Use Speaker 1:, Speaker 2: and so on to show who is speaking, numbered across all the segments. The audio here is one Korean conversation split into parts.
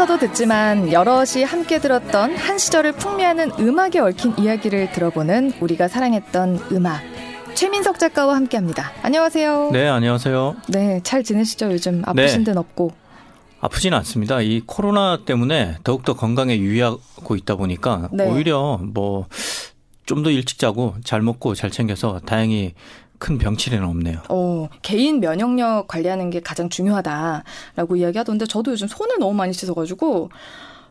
Speaker 1: 혼자서도 듣지만 여럿이 함께 들었던 한 시절을 풍미하는 음악에 얽힌 이야기를 들어보는 우리가 사랑했던 음악. 최민석 작가와 함께 합니다. 안녕하세요.
Speaker 2: 네, 안녕하세요.
Speaker 1: 네, 잘 지내시죠? 요즘 아프신
Speaker 2: 네.
Speaker 1: 데는 없고.
Speaker 2: 아프지는 않습니다. 이 코로나 때문에 더욱더 건강에 유의하고 있다 보니까
Speaker 1: 네.
Speaker 2: 오히려 뭐 좀 더 일찍 자고 잘 먹고 잘 챙겨서 다행히 큰 병치레는 없네요.
Speaker 1: 어, 개인 면역력 관리하는 게 가장 중요하다라고 이야기하던데 저도 요즘 손을 너무 많이 씻어가지고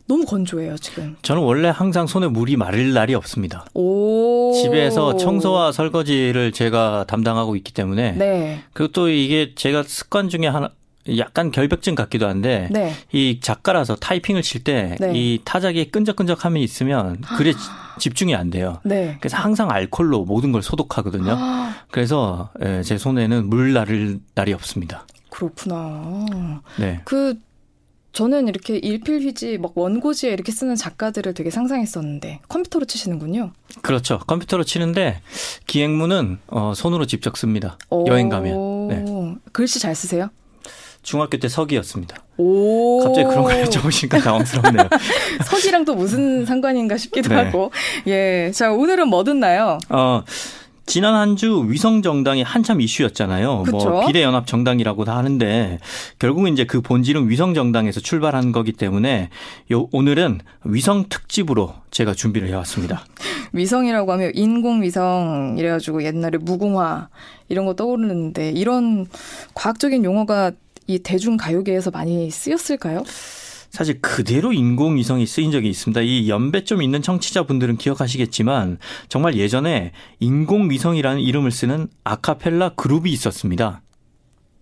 Speaker 1: 너무 건조해요 지금.
Speaker 2: 저는 원래 항상 손에 물이 마를 날이 없습니다.
Speaker 1: 오.
Speaker 2: 집에서 청소와 설거지를 제가 담당하고 있기 때문에
Speaker 1: 네.
Speaker 2: 그리고 또 이게 제가 습관 중에 하나 약간 결벽증 같기도 한데
Speaker 1: 네.
Speaker 2: 이 작가라서 타이핑을 칠 때이
Speaker 1: 네.
Speaker 2: 타자기에 끈적끈적함이 있으면 글에 지- 집중이 안 돼요.
Speaker 1: 네.
Speaker 2: 그래서 항상 알콜로 모든 걸 소독하거든요.
Speaker 1: 아,
Speaker 2: 그래서 예, 제 손에는 물 나를 날이 없습니다.
Speaker 1: 그렇구나.
Speaker 2: 네.
Speaker 1: 그 저는 이렇게 일필휘지 막 원고지에 이렇게 쓰는 작가들을 되게 상상했었는데 컴퓨터로 치시는군요.
Speaker 2: 그렇죠. 컴퓨터로 치는데 기행문은 어, 손으로 직접 씁니다. 여행 가면. 네.
Speaker 1: 오, 글씨 잘 쓰세요?
Speaker 2: 중학교 때 서기였습니다.
Speaker 1: 오.
Speaker 2: 갑자기 그런 걸 여쭤보시니까 당황스럽네요.
Speaker 1: 서기랑 또 무슨 상관인가 싶기도
Speaker 2: 네.
Speaker 1: 하고. 예. 자, 오늘은 뭐 듣나요?
Speaker 2: 어, 지난 한 주 위성 정당이 한참 이슈였잖아요.
Speaker 1: 그쵸.
Speaker 2: 뭐 비례연합 정당이라고도 하는데 결국은 이제 그 본질은 위성 정당에서 출발한 거기 때문에 요 오늘은 위성 특집으로 제가 준비를 해왔습니다.
Speaker 1: 위성이라고 하면 인공위성 이래가지고 옛날에 무궁화 이런 거 떠오르는데 이런 과학적인 용어가 이 대중 가요계에서 많이 쓰였을까요?
Speaker 2: 사실 그대로 인공위성이 쓰인 적이 있습니다. 이 연배 좀 있는 청취자분들은 기억하시겠지만 정말 예전에 인공위성이라는 이름을 쓰는 아카펠라 그룹이 있었습니다.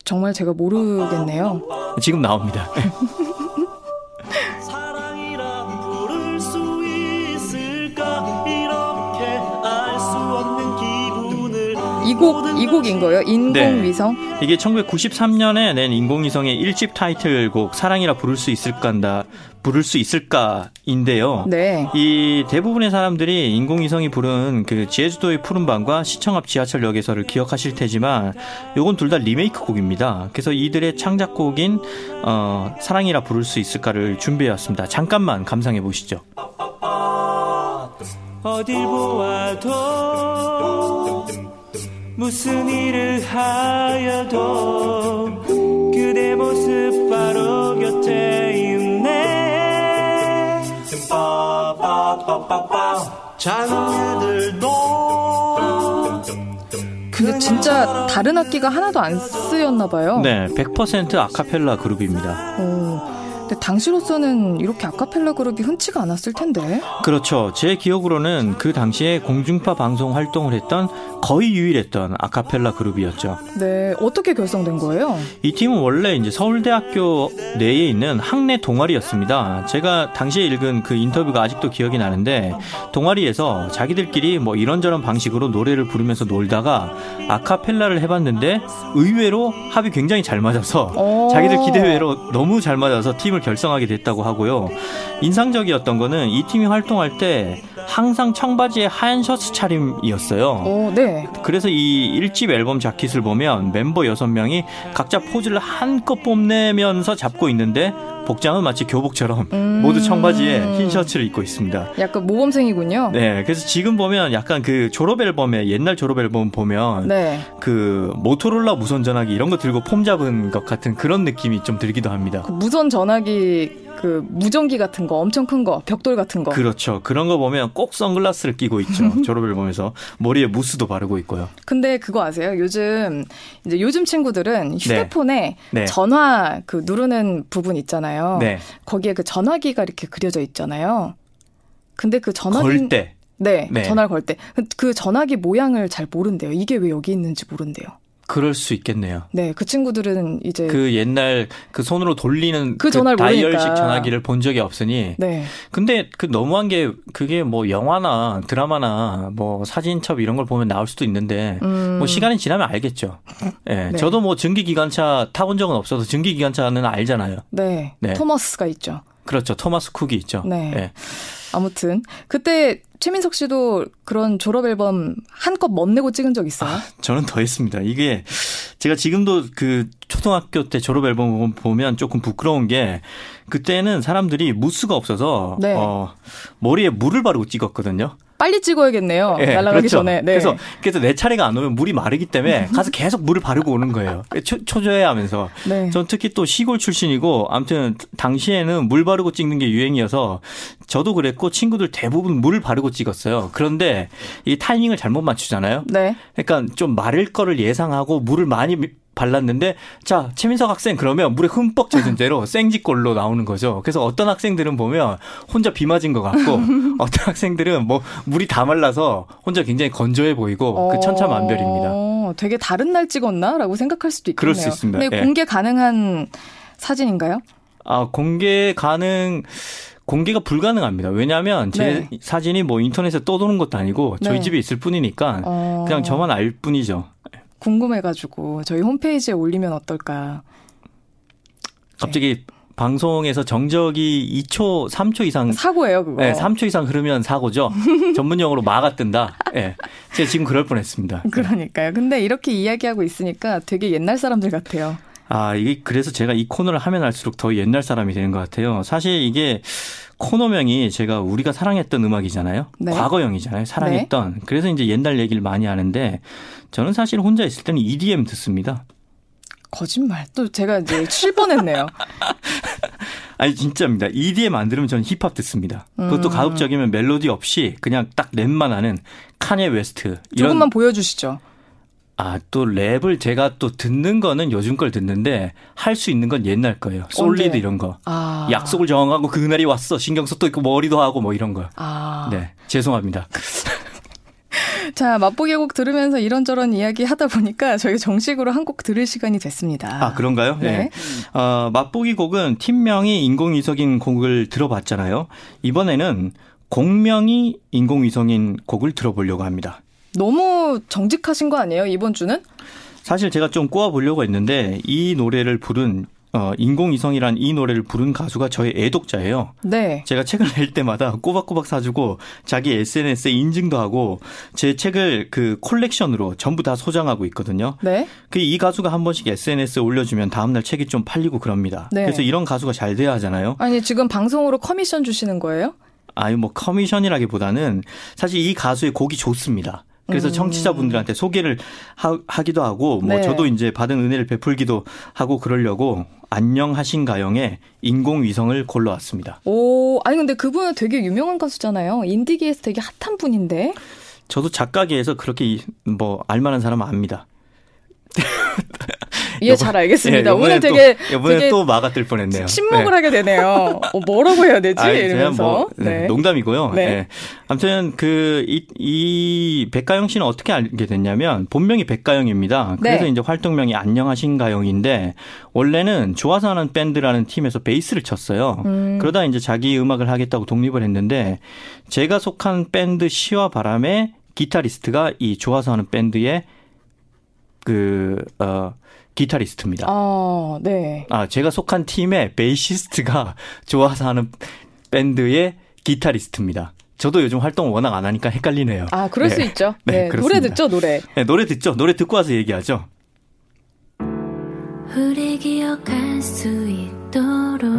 Speaker 1: 정말 제가 모르겠네요.
Speaker 2: 지금 나옵니다.
Speaker 3: 사랑이라 부를 수 있을까 이렇게 알수 없는 기분을
Speaker 1: 이곡 이 곡인 거예요? 인공위성?
Speaker 2: 이게 1993년에 낸 인공위성의 1집 타이틀곡 사랑이라 부를 수 있을까인다. 부를 수 있을까인데요.
Speaker 1: 네.
Speaker 2: 이 대부분의 사람들이 인공위성이 부른 그 제주도의 푸른 밤과 시청 앞 지하철역에서를 기억하실 테지만 요건 둘 다 리메이크 곡입니다. 그래서 이들의 창작곡인 어, 사랑이라 부를 수 있을까를 준비해 왔습니다. 잠깐만 감상해 보시죠.
Speaker 3: 어딜 보아도 무슨 일을 하여도 그대 모습 바로 곁에 있네 장르들도
Speaker 1: 근데 진짜 다른 악기가 하나도 안 쓰였나 봐요.
Speaker 2: 네, 100% 아카펠라 그룹입니다.
Speaker 1: 오. 근데 당시로서는 이렇게 아카펠라 그룹이 흔치가 않았을 텐데.
Speaker 2: 그렇죠. 제 기억으로는 그 당시에 공중파 방송 활동을 했던 거의 유일했던 아카펠라 그룹이었죠.
Speaker 1: 네. 어떻게 결성된 거예요?
Speaker 2: 이 팀은 원래 이제 서울대학교 내에 있는 학내 동아리였습니다. 제가 당시에 읽은 그 인터뷰가 아직도 기억이 나는데 동아리에서 자기들끼리 뭐 이런저런 방식으로 노래를 부르면서 놀다가 아카펠라를 해봤는데 의외로 합이 굉장히 잘 맞아서
Speaker 1: 오.
Speaker 2: 자기들 기대외로 너무 잘 맞아서 팀을 결성하게 됐다고 하고요. 인상적이었던 거는 이 팀이 활동할 때 항상 청바지에 하얀 셔츠 차림이었어요.
Speaker 1: 오, 네.
Speaker 2: 그래서 이 1집 앨범 자켓을 보면 멤버 6명이 각자 포즈를 한껏 뽐내면서 잡고 있는데 복장은 마치 교복처럼
Speaker 1: 음.
Speaker 2: 모두 청바지에 흰 셔츠를 입고 있습니다.
Speaker 1: 약간 모범생이군요.
Speaker 2: 네, 그래서 지금 보면 약간 그 졸업 앨범에 옛날 졸업 앨범 보면
Speaker 1: 네.
Speaker 2: 그 모토롤라 무선 전화기 이런 거 들고 폼 잡은 것 같은 그런 느낌이 좀 들기도 합니다.
Speaker 1: 그 무선 전화기 그 무전기 같은 거 엄청 큰 거, 벽돌 같은 거.
Speaker 2: 그렇죠. 그런 거 보면 꼭 선글라스를 끼고 있죠. 졸업 앨범에서 머리에 무스도 바르고 있고요.
Speaker 1: 근데 그거 아세요? 요즘 이제 요즘 친구들은 휴대폰에
Speaker 2: 네.
Speaker 1: 전화 그 누르는 부분 있잖아요.
Speaker 2: 네.
Speaker 1: 거기에 그 전화기가 이렇게 그려져 있잖아요. 근데 그 전화기
Speaker 2: 걸 때.
Speaker 1: 네,
Speaker 2: 네.
Speaker 1: 전화를 걸 때 그 전화기 모양을 잘 모른대요. 이게 왜 여기 있는지 모른대요.
Speaker 2: 그럴 수 있겠네요.
Speaker 1: 네, 그 친구들은 이제
Speaker 2: 그 옛날 그 손으로 돌리는
Speaker 1: 그 전화를
Speaker 2: 다이얼식
Speaker 1: 모르니까.
Speaker 2: 전화기를 본 적이 없으니
Speaker 1: 네.
Speaker 2: 근데 그 너무한 게 그게 뭐 영화나 드라마나 뭐 사진첩 이런 걸 보면 나올 수도 있는데
Speaker 1: 음.
Speaker 2: 뭐 시간이 지나면 알겠죠. 예.
Speaker 1: 네.
Speaker 2: 저도 뭐 전기 기관차 타본 적은 없어서 전기 기관차는 알잖아요.
Speaker 1: 네.
Speaker 2: 네.
Speaker 1: 토머스가 있죠.
Speaker 2: 그렇죠. 토마스 쿡이 있죠.
Speaker 1: 네.
Speaker 2: 예.
Speaker 1: 아무튼 그때 최민석 씨도 그런 졸업 앨범 한껏 멋내고 찍은 적 있어요?
Speaker 2: 저는 더 했습니다. 이게 제가 지금도 그 초등학교 때 졸업 앨범 보면 조금 부끄러운 게 그때는 사람들이 무스가 없어서
Speaker 1: 네.
Speaker 2: 어, 머리에 물을 바르고 찍었거든요.
Speaker 1: 빨리 찍어야겠네요.
Speaker 2: 예,
Speaker 1: 날아가기
Speaker 2: 그렇죠.
Speaker 1: 전에. 네.
Speaker 2: 그래서 그래서 내 차례가 안 오면 물이 마르기 때문에 가서 계속 물을 바르고 오는 거예요. 초, 초조해하면서.
Speaker 1: 네.
Speaker 2: 전 특히 또 시골 출신이고 아무튼 당시에는 물 바르고 찍는 게 유행이어서 저도 그랬고 친구들 대부분 물을 바르고 찍었어요. 그런데 이 타이밍을 잘못 맞추잖아요.
Speaker 1: 네.
Speaker 2: 그러니까 좀 마를 거를 예상하고 물을 많이 발랐는데 자 최민석 학생 그러면 물에 흠뻑 젖은 채로 생지꼴로 나오는 거죠. 그래서 어떤 학생들은 보면 혼자 비 맞은 것 같고 어떤 학생들은 뭐 물이 다 말라서 혼자 굉장히 건조해 보이고 그 천차만별입니다.
Speaker 1: 어, 되게 다른 날 찍었나라고 생각할 수도 있겠네요.
Speaker 2: 그럴 수 있습니다.
Speaker 1: 근데
Speaker 2: 예.
Speaker 1: 공개 가능한 사진인가요?
Speaker 2: 아 공개 가능 공개가 불가능합니다. 왜냐하면 제
Speaker 1: 네.
Speaker 2: 사진이 뭐 인터넷에 떠도는 것도 아니고 저희
Speaker 1: 네.
Speaker 2: 집에 있을 뿐이니까
Speaker 1: 어,
Speaker 2: 그냥 저만 알 뿐이죠.
Speaker 1: 궁금해가지고 저희 홈페이지에 올리면 어떨까?
Speaker 2: 갑자기 방송에서 정적이 2초, 3초 이상
Speaker 1: 사고예요, 그거.
Speaker 2: 네, 3초 이상 흐르면 사고죠. 전문 용어로 마가 뜬다. 예. 제가 지금 그럴 뻔했습니다.
Speaker 1: 그러니까요. 근데 이렇게 이야기하고 있으니까 되게 옛날 사람들 같아요.
Speaker 2: 아, 이게 그래서 제가 이 코너를 하면 할수록 더 옛날 사람이 되는 것 같아요. 사실 이게 코너명이 제가 우리가 사랑했던 음악이잖아요.
Speaker 1: 네.
Speaker 2: 과거형이잖아요. 사랑했던. 그래서 이제 옛날 얘기를 많이 하는데 저는 사실 혼자 있을 때는 EDM 듣습니다.
Speaker 1: 거짓말. 또 제가 이제 칠 뻔했네요.
Speaker 2: 아니 진짜입니다. EDM 안 들으면 저는 힙합 듣습니다. 그것도
Speaker 1: 음.
Speaker 2: 가급적이면 멜로디 없이 그냥 딱 랩만 하는 카녜 웨스트 이런
Speaker 1: 조금만 보여주시죠.
Speaker 2: 아, 또 랩을 제가 또 듣는 거는 요즘 걸 듣는데 할 수 있는 건 옛날 거예요. 솔리드
Speaker 1: 언제?
Speaker 2: 이런 거.
Speaker 1: 아.
Speaker 2: 약속을 정하고 그날이 왔어. 신경 써도 있고 머리도 하고 뭐 이런 거.
Speaker 1: 아.
Speaker 2: 네. 죄송합니다.
Speaker 1: 자, 맛보기 곡 들으면서 이런저런 이야기 하다 보니까 저희 정식으로 한 곡 들을 시간이 됐습니다.
Speaker 2: 아, 그런가요?
Speaker 1: 네.
Speaker 2: 어, 맛보기 곡은 팀명이 인공위성인 곡을 들어봤잖아요. 이번에는 곡명이 인공위성인 곡을 들어보려고 합니다.
Speaker 1: 너무 정직하신 거 아니에요, 이번 주는?
Speaker 2: 사실 제가 좀 꼬아 보려고 했는데 이 노래를 부른 어, 인공위성이란 이 노래를 부른 가수가 저의 애독자예요.
Speaker 1: 네.
Speaker 2: 제가 책을 낼 때마다 꼬박꼬박 사주고 자기 SNS에 인증도 하고 제 책을 그 콜렉션으로 전부 다 소장하고 있거든요.
Speaker 1: 네.
Speaker 2: 그 이 가수가 한 번씩 SNS에 올려주면 다음날 책이 좀 팔리고 그럽니다.
Speaker 1: 네.
Speaker 2: 그래서 이런 가수가 잘 돼야 하잖아요.
Speaker 1: 아니, 지금 방송으로 커미션 주시는 거예요?
Speaker 2: 아유 뭐 커미션이라기보다는 사실 이 가수의 곡이 좋습니다. 그래서
Speaker 1: 음.
Speaker 2: 청취자분들한테 소개를 하, 기도 하고 뭐
Speaker 1: 네.
Speaker 2: 저도 이제 받은 은혜를 베풀기도 하고 그러려고 안녕하신 가영의 인공위성을 골라왔습니다.
Speaker 1: 오, 아니, 근데 그분은 되게 유명한 가수잖아요. 인디기에서 되게 핫한 분인데.
Speaker 2: 저도 작가계에서 그렇게 이- 뭐 알만한 사람 압니다.
Speaker 1: 예, 잘 알겠습니다.
Speaker 2: 예,
Speaker 1: 오늘 되게,
Speaker 2: 또, 이번에
Speaker 1: 되게
Speaker 2: 또 마가 뜰 뻔했네요.
Speaker 1: 침묵을
Speaker 2: 네.
Speaker 1: 하게 되네요. 어, 뭐라고 해야 되지?
Speaker 2: 그냥
Speaker 1: 이러면서.
Speaker 2: 뭐, 네, 농담이고요.
Speaker 1: 네.
Speaker 2: 네. 아무튼 그, 이, 이 백가영 씨는 어떻게 알게 됐냐면 본명이 백가영입니다. 그래서
Speaker 1: 네.
Speaker 2: 이제 활동명이 안녕하신가영인데 원래는 좋아서 하는 밴드라는 팀에서 베이스를 쳤어요.
Speaker 1: 음.
Speaker 2: 그러다 이제 자기 음악을 하겠다고 독립을 했는데 제가 속한 밴드 시와 바람의 기타리스트가 이 좋아서 하는 밴드의 그, 어, 기타리스트입니다.
Speaker 1: 아, 네.
Speaker 2: 아, 제가 속한 팀의 베이시스트가 좋아서 하는 밴드의 기타리스트입니다. 저도 요즘 활동 워낙 안 하니까 헷갈리네요.
Speaker 1: 아, 그럴
Speaker 2: 네.
Speaker 1: 수 있죠.
Speaker 2: 네,
Speaker 1: 네. 노래
Speaker 2: 그렇습니다.
Speaker 1: 듣죠, 노래.
Speaker 2: 네, 노래 듣죠? 노래 듣고 와서 얘기하죠.
Speaker 4: 우리 기억할 수 있도록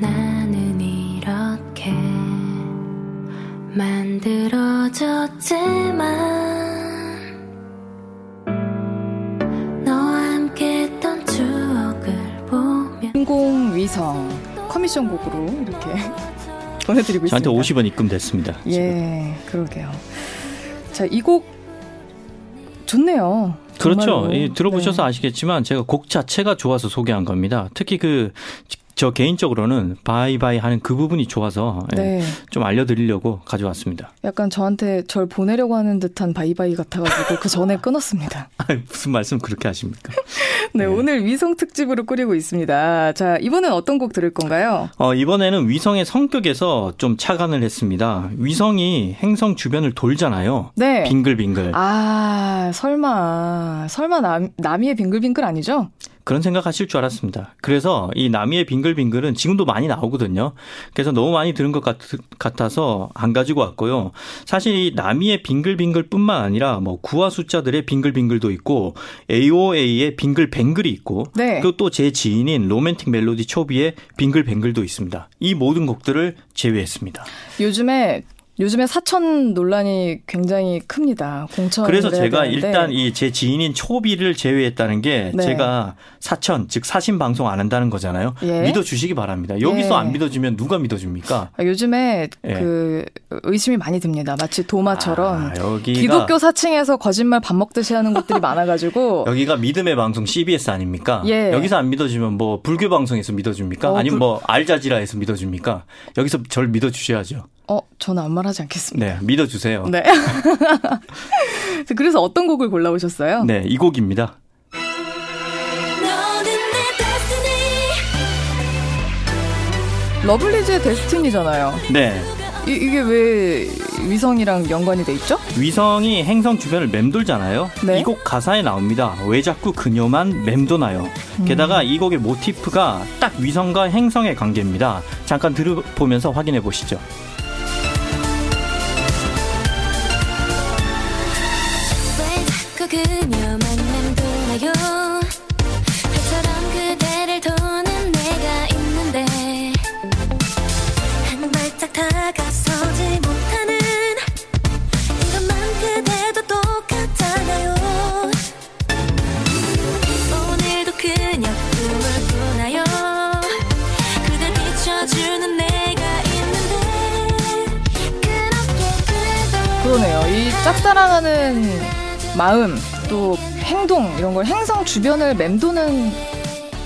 Speaker 4: 나는 이렇게 만들어졌지만
Speaker 1: 인공위성 커미션 곡으로 이렇게 보내드리고 있습니다.
Speaker 2: 저한테 50원 입금됐습니다. 지금.
Speaker 1: 예, 그러게요. 자, 이 곡 좋네요.
Speaker 2: 그렇죠. 이 들어보셔서
Speaker 1: 네.
Speaker 2: 아시겠지만 제가 곡 자체가 좋아서 소개한 겁니다. 특히 그 저 개인적으로는 바이바이 하는 그 부분이 좋아서 예,
Speaker 1: 네.
Speaker 2: 좀 알려드리려고 가져왔습니다.
Speaker 1: 약간 저한테 절 보내려고 하는 듯한 바이바이 같아가지고 그 전에 끊었습니다.
Speaker 2: 아, 무슨 말씀 그렇게 하십니까?
Speaker 1: 네, 오늘 위성 특집으로 꾸리고 있습니다. 자, 이번엔 어떤 곡 들을 건가요?
Speaker 2: 어, 이번에는 위성의 성격에서 좀 착안을 했습니다. 위성이 행성 주변을 돌잖아요.
Speaker 1: 네.
Speaker 2: 빙글빙글.
Speaker 1: 아, 설마, 설마 남, 남이의 빙글빙글 아니죠?
Speaker 2: 그런 생각하실 줄 알았습니다. 그래서 이 나미의 빙글빙글은 지금도 많이 나오거든요. 그래서 너무 많이 들은 것 같, 같아서 안 가지고 왔고요. 사실 이 나미의 빙글빙글뿐만 아니라 뭐 구화 숫자들의 빙글빙글도 있고 AOA의 빙글뱅글이 있고
Speaker 1: 네.
Speaker 2: 그리고 또 제 지인인 로맨틱 멜로디 초비의 빙글뱅글도 있습니다. 이 모든 곡들을 제외했습니다.
Speaker 1: 요즘에, 요즘에 사천 논란이 굉장히 큽니다. 공천.
Speaker 2: 그래서 제가 일단 이 제 지인인 초비를 제외했다는 게
Speaker 1: 네.
Speaker 2: 제가 사천 즉 사신 방송 안 한다는 거잖아요.
Speaker 1: 예.
Speaker 2: 믿어 주시기 바랍니다. 여기서
Speaker 1: 예.
Speaker 2: 안 믿어주면 누가 믿어줍니까?
Speaker 1: 요즘에
Speaker 2: 예.
Speaker 1: 그 의심이 많이 듭니다. 마치 도마처럼
Speaker 2: 아,
Speaker 1: 기독교 사칭에서 거짓말 밥 먹듯이 하는 것들이 많아가지고
Speaker 2: 여기가 믿음의 방송 CBS 아닙니까?
Speaker 1: 예.
Speaker 2: 여기서 안 믿어주면 뭐 불교 방송에서 믿어줍니까?
Speaker 1: 어,
Speaker 2: 아니면
Speaker 1: 불-
Speaker 2: 뭐 알자지라에서 믿어줍니까? 여기서 절 믿어주셔야죠.
Speaker 1: 어 저는 아무 말 하지 않겠습니다.
Speaker 2: 네, 믿어주세요.
Speaker 1: 네. 그래서 어떤 곡을 골라오셨어요?
Speaker 2: 네, 이 곡입니다.
Speaker 1: 러블리즈의 데스티니잖아요.
Speaker 2: 네.
Speaker 1: 이, 이게 왜 위성이랑 연관이 돼 있죠?
Speaker 2: 위성이 행성 주변을 맴돌잖아요.
Speaker 1: 네.
Speaker 2: 이곡 가사에 나옵니다. 왜 자꾸 그녀만 맴도나요? 게다가 이 곡의 모티프가 딱 위성과 행성의 관계입니다. 잠깐 들어보면서 확인해 보시죠.
Speaker 4: 그녀만 맴돌아요 별처럼 그대를 도는 내가 있는데 한 발짝 다가서지 못하는 이것만 그대도 똑같잖아요 오늘도 그녀 꿈을 꾸나요 그댈 비춰주는 내가 있는데 그렇게 그대
Speaker 1: 그러네요. 이 짝사랑하는 마음 또 행동 이런 걸 행성 주변을 맴도는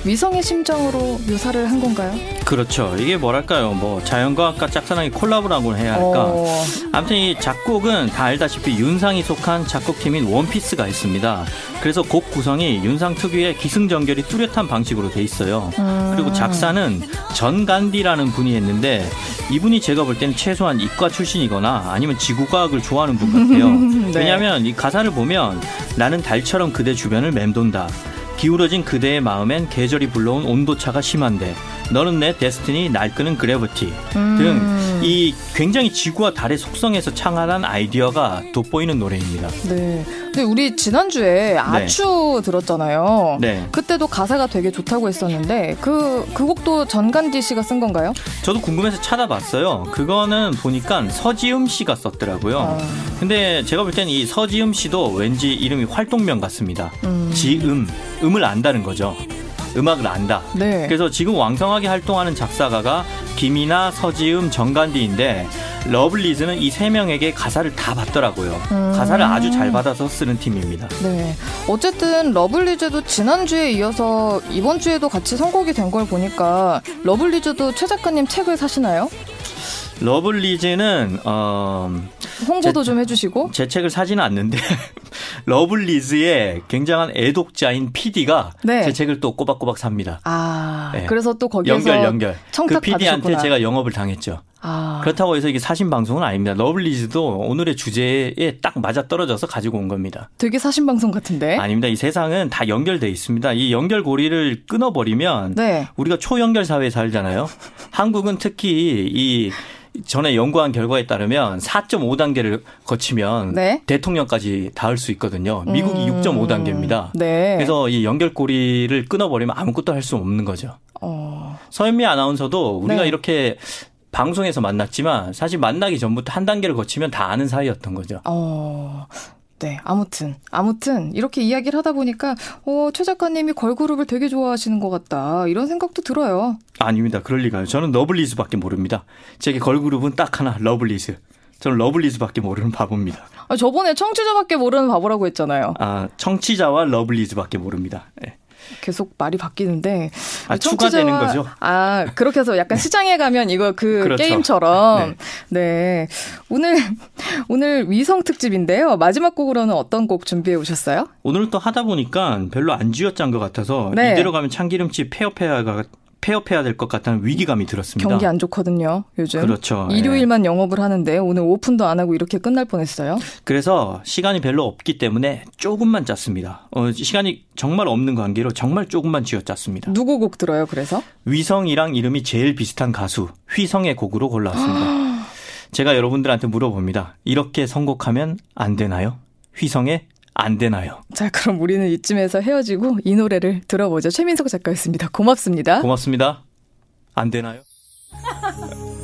Speaker 1: 위성의 심정으로 묘사를 한 건가요?
Speaker 2: 그렇죠. 이게 뭐랄까요? 뭐 자연과학과 짝사랑이 콜라보라고 해야 할까?
Speaker 1: 어,
Speaker 2: 아무튼 이 작곡은 다 알다시피 윤상이 속한 작곡팀인 원피스가 있습니다. 그래서 곡 구성이 윤상 특유의 기승전결이 뚜렷한 방식으로 돼 있어요.
Speaker 1: 음.
Speaker 2: 그리고 작사는 전간디라는 분이 했는데 이분이 제가 볼 때는 최소한 이과 출신이거나 아니면 지구과학을 좋아하는 분 같아요.
Speaker 1: 네.
Speaker 2: 왜냐하면 이 가사를 보면 나는 달처럼 그대 주변을 맴돈다. 기울어진 그대의 마음엔 계절이 불러온 온도차가 심한데 너는 내 destiny 날 끄는 gravity
Speaker 1: 음.
Speaker 2: 등이 굉장히 지구와 달의 속성에서 창안한 아이디어가 돋보이는 노래입니다.
Speaker 1: 네. 근데 우리 지난주에 아추 들었잖아요.
Speaker 2: 네.
Speaker 1: 그때도 가사가 되게 좋다고 했었는데 그, 그 곡도 전간디 씨가 쓴 건가요?
Speaker 2: 저도 궁금해서 찾아봤어요. 그거는 보니까 서지음 씨가 썼더라고요.
Speaker 1: 어.
Speaker 2: 근데 제가 볼 때는 이 서지음 씨도 왠지 이름이 활동명 같습니다.
Speaker 1: 음.
Speaker 2: 지음, 음을 안다는 거죠. 음악을 안다.
Speaker 1: 네.
Speaker 2: 그래서 지금 왕성하게 활동하는 작사가가 김이나 서지음, 전간디인데 러블리즈는 이 세 명에게 가사를 다 받더라고요.
Speaker 1: 음.
Speaker 2: 가사를 아주 잘 받아서 쓰는 팀입니다.
Speaker 1: 네. 어쨌든 러블리즈도 지난주에 이어서 이번 주에도 같이 선곡이 된 걸 보니까 러블리즈도 최 작가님 책을 사시나요?
Speaker 2: 러블리즈는 어,
Speaker 1: 홍보도
Speaker 2: 제-
Speaker 1: 좀 해주시고.
Speaker 2: 제 책을 사지는 않는데 러블리즈의 굉장한 애독자인 PD가
Speaker 1: 네.
Speaker 2: 제 책을 또 꼬박꼬박 삽니다.
Speaker 1: 아,
Speaker 2: 네.
Speaker 1: 그래서 또 거기에서
Speaker 2: 연결 연결.
Speaker 1: 청탁
Speaker 2: 그 PD한테
Speaker 1: 받으셨구나.
Speaker 2: 제가 영업을 당했죠.
Speaker 1: 아,
Speaker 2: 그렇다고 해서 이게 사심 방송은 아닙니다. 러블리즈도 오늘의 주제에 딱 맞아 떨어져서 가지고 온 겁니다.
Speaker 1: 되게 사심 방송 같은데.
Speaker 2: 아닙니다. 이 세상은 다 연결돼 있습니다. 이 연결고리를 끊어버리면
Speaker 1: 네.
Speaker 2: 우리가 초연결 사회에 살잖아요. 한국은 특히 이 전에 연구한 결과에 따르면 4.5단계를 거치면
Speaker 1: 네.
Speaker 2: 대통령까지 닿을 수 있거든요. 미국이
Speaker 1: 음,
Speaker 2: 6.5단계입니다.
Speaker 1: 네.
Speaker 2: 그래서 이 연결고리를 끊어버리면 아무것도 할 수 없는 거죠.
Speaker 1: 어,
Speaker 2: 서현미 아나운서도 우리가
Speaker 1: 네.
Speaker 2: 이렇게 방송에서 만났지만 사실 만나기 전부터 한 단계를 거치면 다 아는 사이였던 거죠.
Speaker 1: 어, 네. 아무튼, 아무튼, 이렇게 이야기를 하다 보니까, 어, 최 작가님이 걸그룹을 되게 좋아하시는 것 같다. 이런 생각도 들어요.
Speaker 2: 아닙니다. 그럴 리가요. 저는 러블리즈밖에 모릅니다. 제게 걸그룹은 딱 하나, 러블리즈. 저는 러블리즈밖에 모르는 바보입니다.
Speaker 1: 아, 저번에 청취자밖에 모르는 바보라고 했잖아요.
Speaker 2: 아, 청취자와 러블리즈밖에 모릅니다. 예.
Speaker 1: 계속 말이 바뀌는데
Speaker 2: 아, 추가되는 거죠?
Speaker 1: 아 그렇게 해서 약간 시장에 가면 이거 그
Speaker 2: 그렇죠.
Speaker 1: 게임처럼 네. 오늘 오늘 위성 특집인데요. 마지막 곡으로는 어떤 곡 준비해 오셨어요?
Speaker 2: 오늘 또 하다 보니까 별로 안 쥐어짠 것 같아서
Speaker 1: 네.
Speaker 2: 이대로 가면 참기름집 폐업해야 폐업해야 될 것 같다는 위기감이 들었습니다.
Speaker 1: 경기 안 좋거든요. 요즘
Speaker 2: 그렇죠. 예.
Speaker 1: 일요일만 영업을 하는데 오늘 오픈도 안 하고 이렇게 끝날 뻔했어요.
Speaker 2: 그래서 시간이 별로 없기 때문에 조금만 짰습니다. 어, 시간이 정말 없는 관계로 정말 조금만 쥐어 짰습니다.
Speaker 1: 누구 곡 들어요? 그래서
Speaker 2: 위성이랑 이름이 제일 비슷한 가수 휘성의 곡으로 골라왔습니다. 제가 여러분들한테 물어봅니다. 이렇게 선곡하면 안 되나요? 휘성의 안 되나요?
Speaker 1: 자 그럼 우리는 이쯤에서 헤어지고 이 노래를 들어보죠. 최민석 작가였습니다. 고맙습니다.
Speaker 2: 고맙습니다. 안 되나요?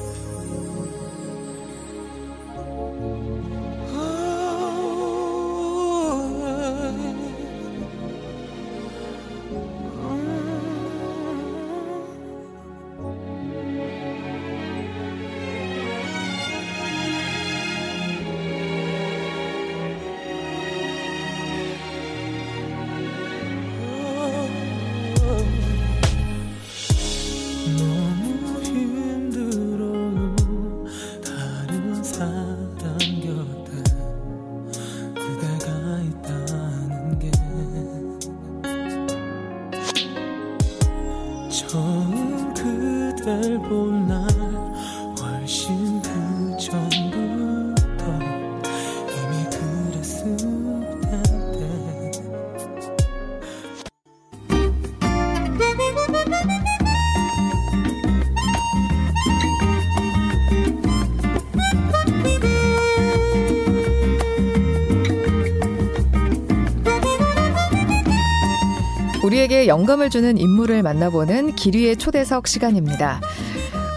Speaker 1: 우리에게 영감을 주는 인물을 만나보는 기류의 초대석 시간입니다.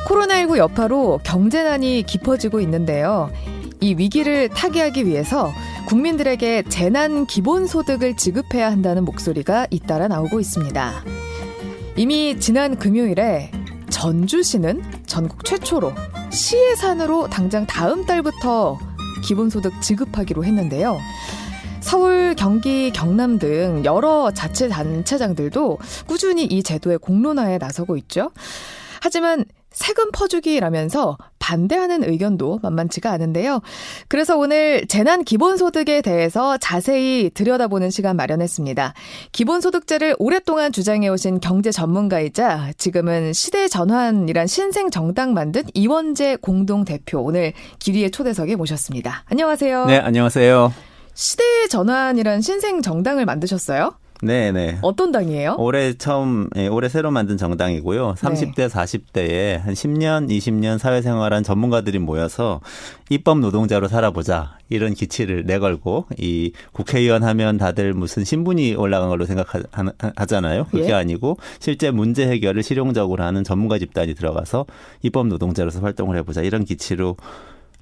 Speaker 1: 코로나19 여파로 경제난이 깊어지고 있는데요. 이 위기를 타개하기 위해서 국민들에게 재난 기본소득을 지급해야 한다는 목소리가 잇따라 나오고 있습니다. 이미 지난 금요일에 전주시는 전국 최초로 시예산으로 당장 다음 달부터 기본소득 지급하기로 했는데요. 서울, 경기, 경남 등 여러 자치 단체장들도 꾸준히 이 제도의 공론화에 나서고 있죠. 하지만 세금 퍼주기라면서 반대하는 의견도 만만치가 않은데요. 그래서 오늘 재난 기본소득에 대해서 자세히 들여다보는 시간 마련했습니다. 기본소득제를 오랫동안 주장해오신 경제 전문가이자 지금은 시대 전환이란 신생 정당 만든 이원재 공동대표 오늘 기리의 초대석에 모셨습니다. 안녕하세요.
Speaker 5: 네, 안녕하세요.
Speaker 1: 시대전환이란 신생 정당을 만드셨어요?
Speaker 5: 네, 네.
Speaker 1: 어떤 당이에요?
Speaker 5: 올해 처음, 예, 올해 새로 만든 정당이고요. 30대, 40대에 한 10년, 20년 사회생활한 전문가들이 모여서 입법 노동자로 살아보자. 이런 기치를 내걸고, 이 국회의원 하면 다들 무슨 신분이 올라간 걸로 생각하잖아요. 그게
Speaker 1: 예.
Speaker 5: 아니고 실제 문제 해결을 실용적으로 하는 전문가 집단이 들어가서 입법 노동자로서 활동을 해보자. 이런 기치로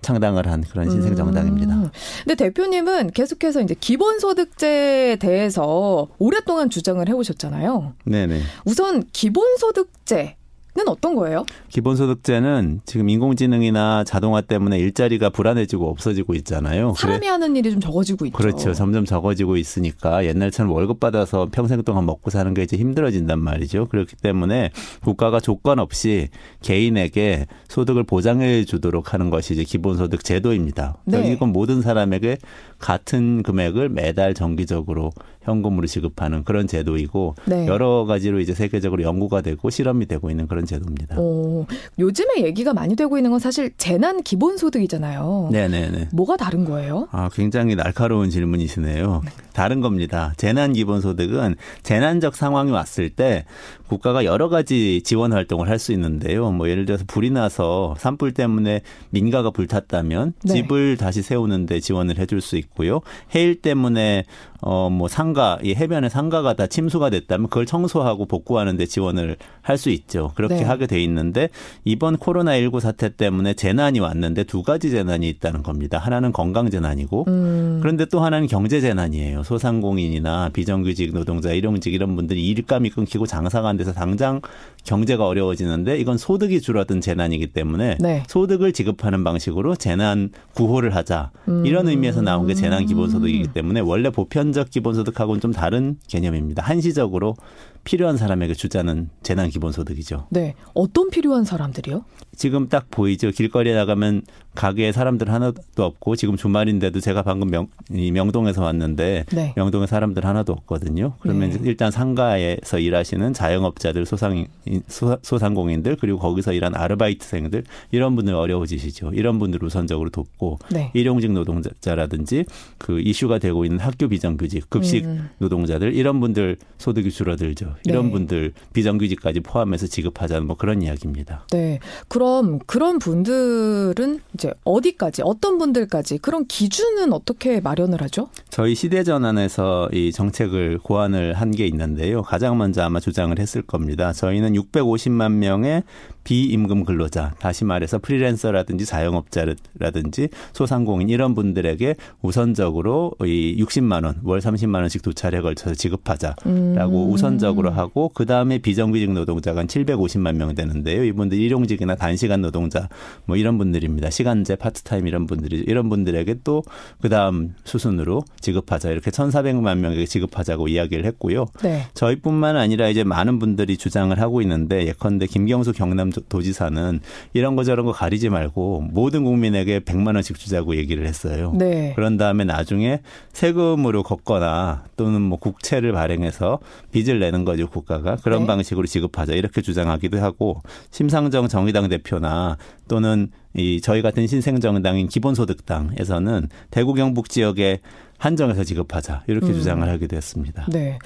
Speaker 5: 창당을 한 그런 신생 정당입니다.
Speaker 1: 음. 근데 대표님은 계속해서 이제 기본소득제에 대해서 오랫동안 주장을 해오셨잖아요.
Speaker 5: 네네.
Speaker 1: 우선 기본소득제 는 어떤 거예요?
Speaker 5: 기본소득제는 지금 인공지능이나 자동화 때문에 일자리가 불안해지고 없어지고 있잖아요. 그래-
Speaker 1: 사람이 하는 일이 좀 적어지고 있죠.
Speaker 5: 그렇죠. 점점 적어지고 있으니까 옛날처럼 월급 받아서 평생 동안 먹고 사는 게 이제 힘들어진단 말이죠. 그렇기 때문에 국가가 조건 없이 개인에게 소득을 보장해 주도록 하는 것이 이제 기본소득 제도입니다.
Speaker 1: 네.
Speaker 5: 이건 모든 사람에게 같은 금액을 매달 정기적으로 현금으로 지급하는 그런 제도이고
Speaker 1: 네.
Speaker 5: 여러 가지로 이제 세계적으로 연구가 되고 실험이 되고 있는 그런 제도입니다.
Speaker 1: 어, 요즘에 얘기가 많이 되고 있는 건 사실 재난 기본 소득이잖아요.
Speaker 5: 네네네.
Speaker 1: 뭐가 다른 거예요?
Speaker 5: 아, 굉장히 날카로운 질문이시네요. 다른 겁니다. 재난 기본 소득은 재난적 상황이 왔을 때 국가가 여러 가지 지원 활동을 할 수 있는데요. 뭐 예를 들어서 불이 나서 산불 때문에 민가가 불탔다면
Speaker 1: 네.
Speaker 5: 집을 다시 세우는데 지원을 해줄 수 있고 요. 해일 때문에 어 뭐 상가 이 해변에 상가가 다 침수가 됐다면 그걸 청소하고 복구하는데 지원을 할 수 있죠. 그렇게
Speaker 1: 네.
Speaker 5: 하게 돼 있는데 이번 코로나19 사태 때문에 재난이 왔는데 두 가지 재난이 있다는 겁니다. 하나는 건강 재난이고
Speaker 1: 음,
Speaker 5: 그런데 또 하나는 경제 재난이에요. 소상공인이나 비정규직 노동자, 일용직 이런 분들이 일감이 끊기고 장사가 안 돼서 당장 경제가 어려워지는데 이건 소득이 줄어든 재난이기 때문에
Speaker 1: 네.
Speaker 5: 소득을 지급하는 방식으로 재난 구호를 하자 이런
Speaker 1: 음.
Speaker 5: 의미에서 나온 게 재난 기본소득이기 때문에 원래 보편 적 기본소득하고는 좀 다른 개념입니다. 한시적으로 필요한 사람에게 주자는 재난 기본소득이죠.
Speaker 1: 네. 어떤 필요한 사람들이요?
Speaker 5: 지금 딱 보이죠. 길거리에 나가면 가게에 사람들 하나도 없고 지금 주말인데도 제가 방금 명, 이 명동에서 왔는데
Speaker 1: 네.
Speaker 5: 명동에 사람들 하나도 없거든요. 그러면
Speaker 1: 네.
Speaker 5: 일단 상가에서 일하시는 자영업자들, 소상 소- 소상공인들 그리고 거기서 일하는 아르바이트생들 이런 분들 어려워지시죠. 이런 분들 우선적으로 돕고
Speaker 1: 네.
Speaker 5: 일용직 노동자라든지 그 이슈가 되고 있는 학교 비정규직, 급식
Speaker 1: 음.
Speaker 5: 노동자들 이런 분들 소득이 줄어들죠. 이런
Speaker 1: 네.
Speaker 5: 분들 비정규직까지 포함해서 지급하자는 뭐 그런 이야기입니다.
Speaker 1: 네. 그럼 그런 분들은 이제 어디까지, 어떤 분들까지 그런 기준은 어떻게 마련을 하죠?
Speaker 5: 저희 시대전환에서 이 정책을 고안을 한 게 있는데요. 가장 먼저 아마 주장을 했을 겁니다. 저희는 650만 명의 비임금 근로자, 다시 말해서 프리랜서라든지 자영업자라든지 소상공인 이런 분들에게 우선적으로 이 60만 원, 월 30만 원씩 두 차례 걸쳐서 지급하자라고
Speaker 1: 음.
Speaker 5: 우선적으로 하고 그 다음에 비정규직 노동자가 한 750만 명 되는데요. 이분들 일용직이나 단시간 노동자 뭐 이런 분들입니다. 시간 제, 파트타임 이런 분들이 이런 분들에게 또 그 다음 수순으로 지급하자 이렇게 1,400만 명에게 지급하자고 이야기를 했고요.
Speaker 1: 네.
Speaker 5: 저희뿐만 아니라 이제 많은 분들이 주장을 하고 있는데 예컨대 김경수 경남 도지사는 이런 거 저런 거 가리지 말고 모든 국민에게 100만 원씩 주자고 얘기를 했어요.
Speaker 1: 네.
Speaker 5: 그런 다음에 나중에 세금으로 걷거나 또는 뭐 국채를 발행해서 빚을 내는 거죠 국가가 그런
Speaker 1: 네.
Speaker 5: 방식으로 지급하자 이렇게 주장하기도 하고 심상정 정의당 대표나 또는 이 저희 같은 신생정당인 기본소득당에서는 대구 경북 지역에 한정해서 지급하자 이렇게
Speaker 1: 음.
Speaker 5: 주장을 하기도 했습니다.
Speaker 1: 네.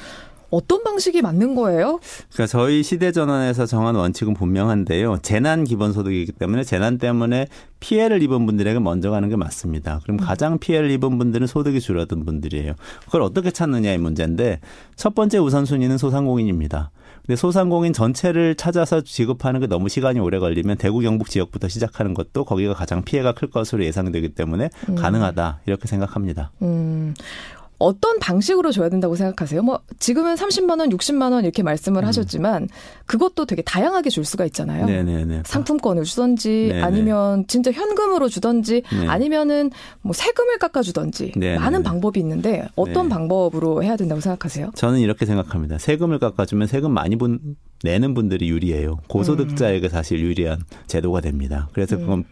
Speaker 1: 어떤 방식이 맞는 거예요?
Speaker 5: 그러니까 저희 시대 전환에서 정한 원칙은 분명한데요. 재난 기본소득이기 때문에 재난 때문에 피해를 입은 분들에게 먼저 가는 게 맞습니다. 그럼 가장 피해를 입은 분들은 소득이 줄어든 분들이에요. 그걸 어떻게 찾느냐의 문제인데 첫 번째 우선순위는 소상공인입니다. 근데 소상공인 전체를 찾아서 지급하는 게 너무 시간이 오래 걸리면 대구 경북 지역부터 시작하는 것도 거기가 가장 피해가 클 것으로 예상되기 때문에 가능하다 이렇게 생각합니다.
Speaker 1: 음. 어떤 방식으로 줘야 된다고 생각하세요? 뭐 지금은 30만 원, 60만 원 이렇게 말씀을 하셨지만 그것도 되게 다양하게 줄 수가 있잖아요.
Speaker 5: 음. 네네네.
Speaker 1: 상품권을 주던지
Speaker 5: 네네.
Speaker 1: 아니면 진짜 현금으로 주던지
Speaker 5: 네.
Speaker 1: 아니면은 뭐 세금을 깎아 주던지
Speaker 5: 네네네.
Speaker 1: 많은 방법이 있는데 어떤
Speaker 5: 네.
Speaker 1: 방법으로 해야 된다고 생각하세요?
Speaker 5: 저는 이렇게 생각합니다. 세금을 깎아 주면 세금 많이 분, 내는 분들이 유리해요. 고소득자에게 사실 유리한 제도가 됩니다. 그래서 그건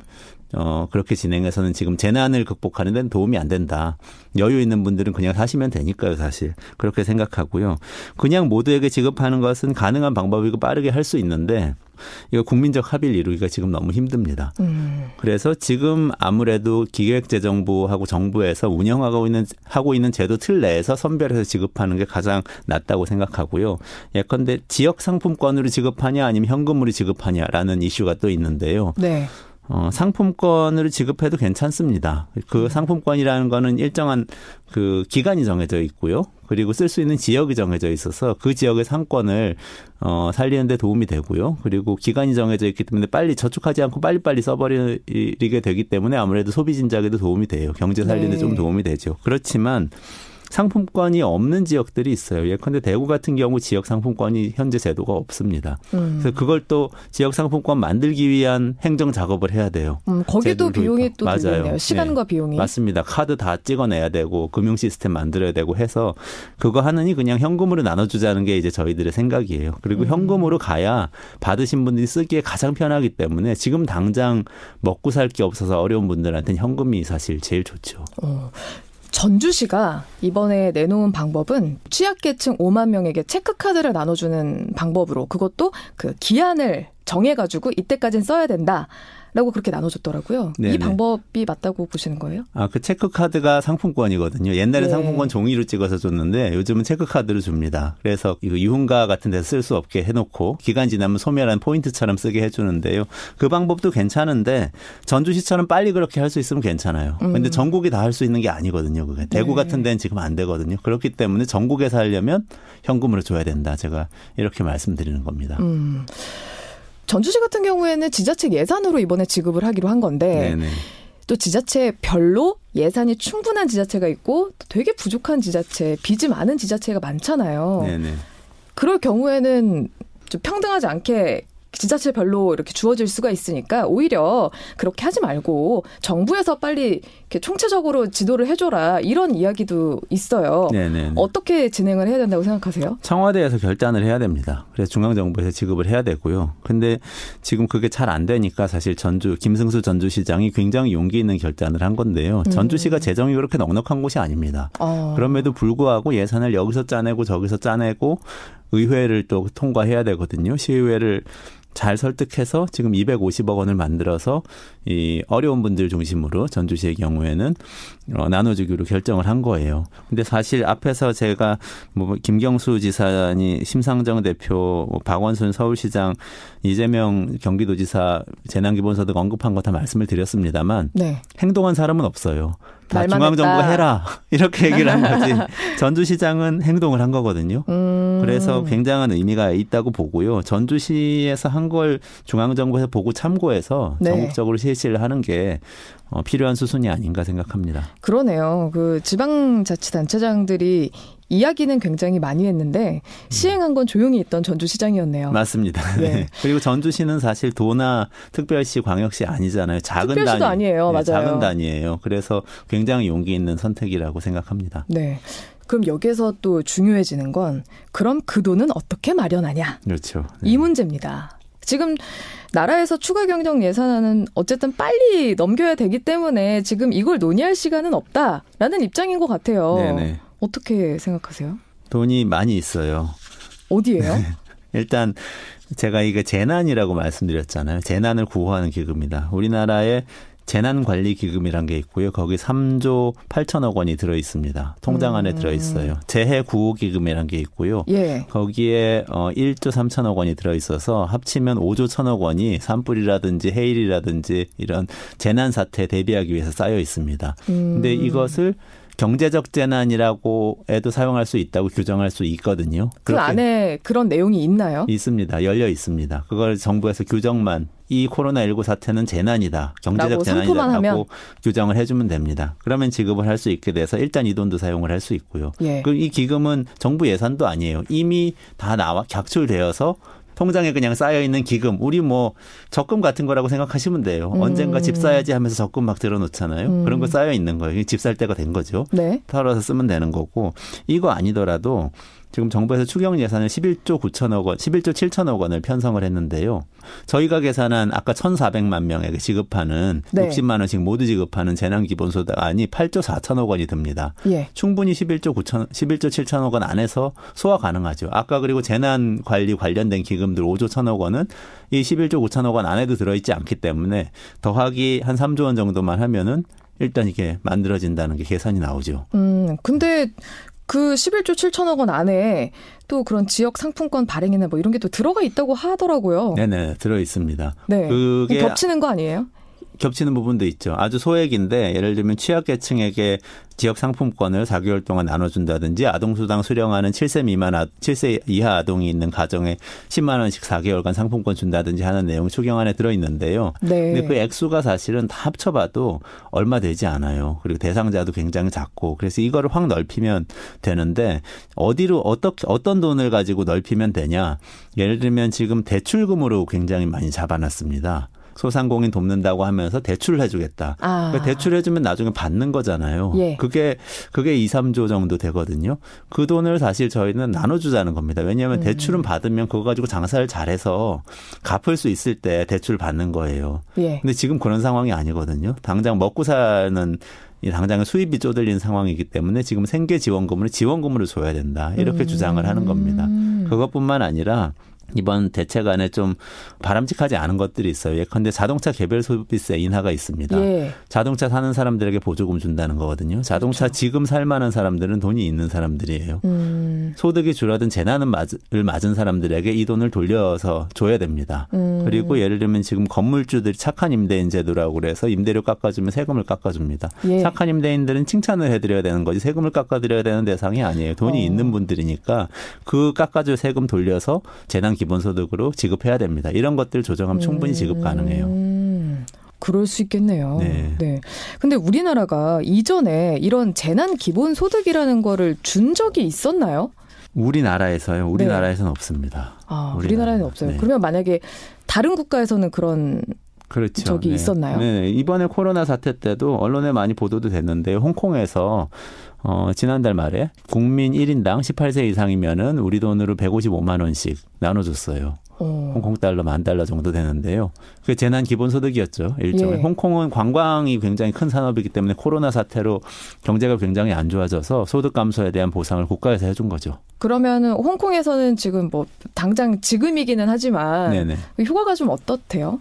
Speaker 5: 어, 그렇게 진행해서는 지금 재난을 극복하는 데는 도움이 안 된다. 여유 있는 분들은 그냥 사시면 되니까요, 사실. 그렇게 생각하고요. 그냥 모두에게 지급하는 것은 가능한 방법이고 빠르게 할 수 있는데 이거 국민적 합의를 이루기가 지금 너무 힘듭니다.
Speaker 1: 음.
Speaker 5: 그래서 지금 아무래도 기획재정부하고 정부에서 운영하고 있는 하고 있는 제도 틀 내에서 선별해서 지급하는 게 가장 낫다고 생각하고요. 예컨대 지역 상품권으로 지급하냐 아니면 현금으로 지급하냐라는 이슈가 또 있는데요.
Speaker 1: 네.
Speaker 5: 어, 상품권으로 지급해도 괜찮습니다. 그 상품권이라는 거는 일정한 그 기간이 정해져 있고요. 그리고 쓸 수 있는 지역이 정해져 있어서 그 지역의 상권을 어, 살리는데 도움이 되고요. 그리고 기간이 정해져 있기 때문에 빨리 저축하지 않고 빨리빨리 써버리게 되기 때문에 아무래도 소비 진작에도 도움이 돼요. 경제 살리는데
Speaker 1: 네.
Speaker 5: 좀 도움이 되죠. 그렇지만 상품권이 없는 지역들이 있어요. 예컨대 대구 같은 경우 지역 상품권이 현재 제도가 없습니다.
Speaker 1: 음.
Speaker 5: 그래서 그걸 또 지역 상품권 만들기 위한 행정 작업을 해야 돼요.
Speaker 1: 음, 거기도 비용이 또
Speaker 5: 맞아요.
Speaker 1: 들겠네요. 시간과
Speaker 5: 네.
Speaker 1: 비용이.
Speaker 5: 맞습니다. 카드 다 찍어내야 되고 금융 시스템 만들어야 되고 해서 그거 하느니 그냥 현금으로 나눠주자는 게 이제 저희들의 생각이에요. 그리고 현금으로 가야 받으신 분들이 쓰기에 가장 편하기 때문에 지금 당장 먹고 살 게 없어서 어려운 분들한테는 현금이 사실 제일 좋죠.
Speaker 1: 어. 전주시가 이번에 내놓은 방법은 취약계층 5만 명에게 체크카드를 나눠주는 방법으로 그것도 그 기한을 정해가지고 이때까지는 써야 된다. 라고 그렇게 나눠줬더라고요.
Speaker 5: 네네.
Speaker 1: 이 방법이 맞다고 보시는 거예요?
Speaker 5: 아, 그 체크카드가 상품권이거든요. 옛날에
Speaker 1: 네.
Speaker 5: 상품권 종이로 찍어서 줬는데 요즘은 체크카드로 줍니다. 그래서 이거 유흥가 같은 데서 쓸 수 없게 해놓고 기간 지나면 소멸한 포인트처럼 쓰게 해주는데요. 그 방법도 괜찮은데 전주시처럼 빨리 그렇게 할 수 있으면 괜찮아요. 근데 전국이 다 할 수 있는 게 아니거든요. 그게. 대구
Speaker 1: 네.
Speaker 5: 같은 데는 지금 안 되거든요. 그렇기 때문에 전국에서 하려면 현금으로 줘야 된다. 제가 이렇게 말씀드리는 겁니다.
Speaker 1: 음. 전주시 같은 경우에는 지자체 예산으로 이번에 지급을 하기로 한 건데
Speaker 5: 네네.
Speaker 1: 또 지자체별로 예산이 충분한 지자체가 있고 또 되게 부족한 지자체, 빚이 많은 지자체가 많잖아요.
Speaker 5: 네네.
Speaker 1: 그럴 경우에는 좀 평등하지 않게 지자체별로 이렇게 주어질 수가 있으니까 오히려 그렇게 하지 말고 정부에서 빨리 이렇게 총체적으로 지도를 해줘라 이런 이야기도 있어요.
Speaker 5: 네네.
Speaker 1: 어떻게 진행을 해야 된다고 생각하세요?
Speaker 5: 청와대에서 결단을 해야 됩니다. 그래서 중앙정부에서 지급을 해야 되고요. 근데 지금 그게 잘 안 되니까 사실 전주 김승수 전주시장이 굉장히 용기 있는 결단을 한 건데요. 전주시가 재정이 그렇게 넉넉한 곳이 아닙니다.
Speaker 1: 어.
Speaker 5: 그럼에도 불구하고 예산을 여기서 짜내고 저기서 짜내고 의회를 또 통과해야 되거든요. 시의회를 잘 설득해서 지금 250억 원을 만들어서 이 어려운 분들 중심으로 전주시의 경우에는 어, 나눠주기로 결정을 한 거예요. 근데 사실 앞에서 제가 뭐 김경수 지사니 심상정 대표, 뭐 박원순 서울시장, 이재명 경기도지사 재난기본소득 언급한 거 다 말씀을 드렸습니다만
Speaker 1: 네.
Speaker 5: 행동한 사람은 없어요. 다 중앙정부. 해라 이렇게 얘기를 한 거지. 전주시장은 행동을 한 거거든요.
Speaker 1: 음.
Speaker 5: 그래서 굉장한 의미가 있다고 보고요. 전주시에서 한 걸 중앙정부에서 보고 참고해서
Speaker 1: 네.
Speaker 5: 전국적으로 실시를 하는 게 어, 필요한 수순이 아닌가 생각합니다.
Speaker 1: 그러네요. 그 지방자치단체장들이 이야기는 굉장히 많이 했는데 시행한 건 조용히 있던 전주시장이었네요.
Speaker 5: 맞습니다.
Speaker 1: 네.
Speaker 5: 네. 그리고 전주시는 사실 도나 특별시, 광역시 아니잖아요. 작은
Speaker 1: 특별시도
Speaker 5: 단위.
Speaker 1: 아니에요.
Speaker 5: 네,
Speaker 1: 맞아요.
Speaker 5: 작은 단위예요. 그래서 굉장히 용기 있는 선택이라고 생각합니다.
Speaker 1: 네. 그럼 여기서 또 중요해지는 건 그럼 그 돈은 어떻게 마련하냐?
Speaker 5: 그렇죠. 네.
Speaker 1: 이 문제입니다. 지금 나라에서 추가 경정 예산안은 어쨌든 빨리 넘겨야 되기 때문에 지금 이걸 논의할 시간은 없다라는 입장인 것 같아요.
Speaker 5: 네네.
Speaker 1: 어떻게 생각하세요?
Speaker 5: 돈이 많이 있어요.
Speaker 1: 어디예요?
Speaker 5: 일단 제가 이게 재난이라고 말씀드렸잖아요. 재난을 구호하는 기금이다. 우리나라에 재난관리기금이란 게 있고요. 거기 3조 8천억 원이 들어 있습니다. 통장 안에
Speaker 1: 음.
Speaker 5: 들어 있어요. 재해 구호 기금이란 게 있고요.
Speaker 1: 예.
Speaker 5: 거기에 어 1조 3천억 원이 들어 있어서 합치면 5조 1천억 원이 산불이라든지 해일이라든지 이런 재난 사태 대비하기 위해서 쌓여 있습니다.
Speaker 1: 음.
Speaker 5: 근데 이것을 경제적 재난이라고 해도 사용할 수 있다고 규정할 수 있거든요.
Speaker 1: 그 안에 그런 내용이 있나요?
Speaker 5: 있습니다. 열려 있습니다. 그걸 정부에서 규정만 이 코로나19 사태는 재난이다. 경제적
Speaker 1: 라고
Speaker 5: 재난이다.
Speaker 1: 선포만 하면?
Speaker 5: 하고 규정을 해주면 됩니다. 그러면 지급을 할 수 있게 돼서 일단 이 돈도 사용을 할 수 있고요.
Speaker 1: 예.
Speaker 5: 그이 기금은 정부 예산도 아니에요. 이미 다 나와 객출되어서 통장에 그냥 쌓여 있는 기금, 우리 뭐 적금 같은 거라고 생각하시면 돼요.
Speaker 1: 음.
Speaker 5: 언젠가 집 사야지 하면서 적금 막 들어놓잖아요.
Speaker 1: 음.
Speaker 5: 그런 거 쌓여 있는 거예요. 집 살 때가 된 거죠.
Speaker 1: 네.
Speaker 5: 털어서 쓰면 되는 거고 이거 아니더라도 지금 정부에서 추경 예산을 11조 9천억 원, 11조 7천억 원을 편성을 했는데요. 저희가 계산한 아까 1,400만 명에게 지급하는
Speaker 1: 네.
Speaker 5: 60만 원씩 모두 지급하는 재난 기본소득안이 8조 4천억 원이 듭니다.
Speaker 1: 예.
Speaker 5: 충분히 11조 9천 11조 7천억 원 안에서 소화 가능하죠. 아까 그리고 재난 관리 관련된 기금들 5조 1천억 원은 이 11조 9천억 원 안에도 들어 있지 않기 때문에 더하기 한 3조 원 정도만 하면은 일단 이게 만들어진다는 게 계산이 나오죠.
Speaker 1: 음, 근데 그 11조 7천억 원 안에 또 그런 지역 상품권 발행이나 뭐 이런 게 또 들어가 있다고 하더라고요.
Speaker 5: 네네 들어 있습니다.
Speaker 1: 네.
Speaker 5: 그게
Speaker 1: 겹치는 거 아니에요?
Speaker 5: 겹치는 부분도 있죠. 아주 소액인데 예를 들면 취약계층에게 지역 상품권을 4개월 동안 나눠준다든지 아동수당 수령하는 7세 미만 아, 7세 이하 아동이 있는 가정에 10만 원씩 4개월간 상품권 준다든지 하는 내용 추경안에 들어 있는데요.
Speaker 1: 네.
Speaker 5: 근데 그 액수가 사실은 다 합쳐봐도 얼마 되지 않아요. 그리고 대상자도 굉장히 작고 그래서 이거를 확 넓히면 되는데 어디로 어떻게 어떤 돈을 가지고 넓히면 되냐? 예를 들면 지금 대출금으로 굉장히 많이 잡아놨습니다. 소상공인 돕는다고 하면서 대출을 해주겠다.
Speaker 1: 아.
Speaker 5: 그러니까 대출해주면 나중에 받는 거잖아요.
Speaker 1: 예.
Speaker 5: 그게 그게 2, 3조 정도 되거든요. 그 돈을 사실 저희는 나눠주자는 겁니다. 왜냐하면
Speaker 1: 음.
Speaker 5: 대출은 받으면 그거 가지고 장사를 잘해서 갚을 수 있을 때 대출 받는 거예요.
Speaker 1: 예.
Speaker 5: 근데 지금 그런 상황이 아니거든요. 당장 먹고 사는 이 당장의 수입이 쪼들린 상황이기 때문에 지금 생계 지원금을 지원금으로 줘야 된다. 이렇게
Speaker 1: 음.
Speaker 5: 주장을 하는 겁니다. 그것뿐만 아니라 이번 대책안에 좀 바람직하지 않은 것들이 있어요. 예컨대 자동차 개별 소비세 인하가 있습니다.
Speaker 1: 예.
Speaker 5: 자동차 사는 사람들에게 보조금 준다는 거거든요. 자동차 지금 살 만한 사람들은 돈이 있는 사람들이에요.
Speaker 1: 음.
Speaker 5: 소득이 줄어든 재난을 맞은, 사람들에게 이 돈을 돌려서 줘야 됩니다.
Speaker 1: 음.
Speaker 5: 그리고 예를 들면 지금 건물주들이 착한 임대인 제도라고 그래서 임대료 깎아주면 세금을 깎아줍니다.
Speaker 1: 예.
Speaker 5: 착한 임대인들은 칭찬을 해드려야 되는 거지 세금을 깎아드려야 되는 대상이 아니에요. 돈이
Speaker 1: 어.
Speaker 5: 있는 분들이니까 그 깎아줄 세금 돌려서 재난 기본소득으로 지급해야 됩니다. 이런 것들 조정하면 충분히 지급 가능해요.
Speaker 1: 음. 그럴 수 있겠네요.
Speaker 5: 네.
Speaker 1: 근데 우리나라가 이전에 이런 재난 기본 소득이라는 거를 준 적이 있었나요?
Speaker 5: 우리나라에서요. 우리나라에서는 없습니다.
Speaker 1: 아,
Speaker 5: 우리나라는,
Speaker 1: 없어요.
Speaker 5: 네.
Speaker 1: 그러면 만약에 다른 국가에서는 그런
Speaker 5: 그렇죠.
Speaker 1: 적이 있었나요?
Speaker 5: 네, 이번에 코로나 사태 때도 언론에 많이 보도도 됐는데 홍콩에서 어, 지난달 말에 국민 1인당 18세 이상이면은 우리 돈으로 155만 원씩 나눠 줬어요.
Speaker 1: 어,
Speaker 5: 홍콩 달러 만 달러 정도 되는데요. 그게 재난 기본소득이었죠. 일종의
Speaker 1: 예.
Speaker 5: 홍콩은 관광이 굉장히 큰 산업이기 때문에 코로나 사태로 경제가 굉장히 안 좋아져서 소득 감소에 대한 보상을 국가에서 해준 거죠.
Speaker 1: 그러면은 홍콩에서는 지금 뭐 당장 지금이기는 하지만
Speaker 5: 네네.
Speaker 1: 효과가 좀 어떻대요?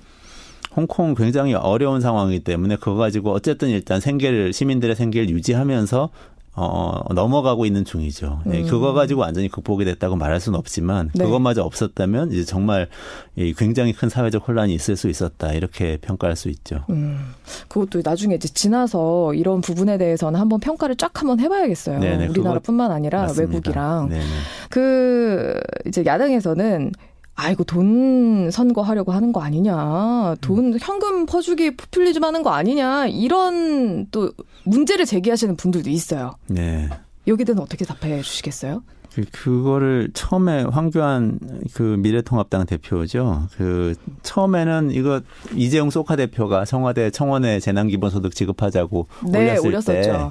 Speaker 5: 홍콩 굉장히 어려운 상황이기 때문에 그거 가지고 어쨌든 일단 생계를 시민들의 생계를 유지하면서 어, 넘어가고 있는 중이죠. 예,
Speaker 1: 음.
Speaker 5: 그거 가지고 완전히 극복이 됐다고 말할 수는 없지만
Speaker 1: 네.
Speaker 5: 그것마저 없었다면 이제 정말 이 굉장히 큰 사회적 혼란이 있을 수 있었다 이렇게 평가할 수 있죠.
Speaker 1: 음, 그것도 나중에 이제 지나서 이런 부분에 대해서는 한번 평가를 쫙 한번 해봐야겠어요.
Speaker 5: 네네,
Speaker 1: 우리나라뿐만 아니라
Speaker 5: 맞습니다.
Speaker 1: 외국이랑
Speaker 5: 네네.
Speaker 1: 그 이제 야당에서는 아이고 돈 선거하려고 하는 거 아니냐, 돈 현금 퍼주기 포퓰리즘 하는 거 아니냐 이런 또 문제를 제기하시는 분들도 있어요.
Speaker 5: 네.
Speaker 1: 여기 대해서 어떻게 답해 주시겠어요?
Speaker 5: 그- 그거를 처음에 황교안 그 미래통합당 대표죠. 그 처음에는 이거 이재용 소카 대표가 청와대 청원에 재난기본소득 지급하자고
Speaker 1: 네,
Speaker 5: 올렸을
Speaker 1: 올렸었죠.
Speaker 5: 때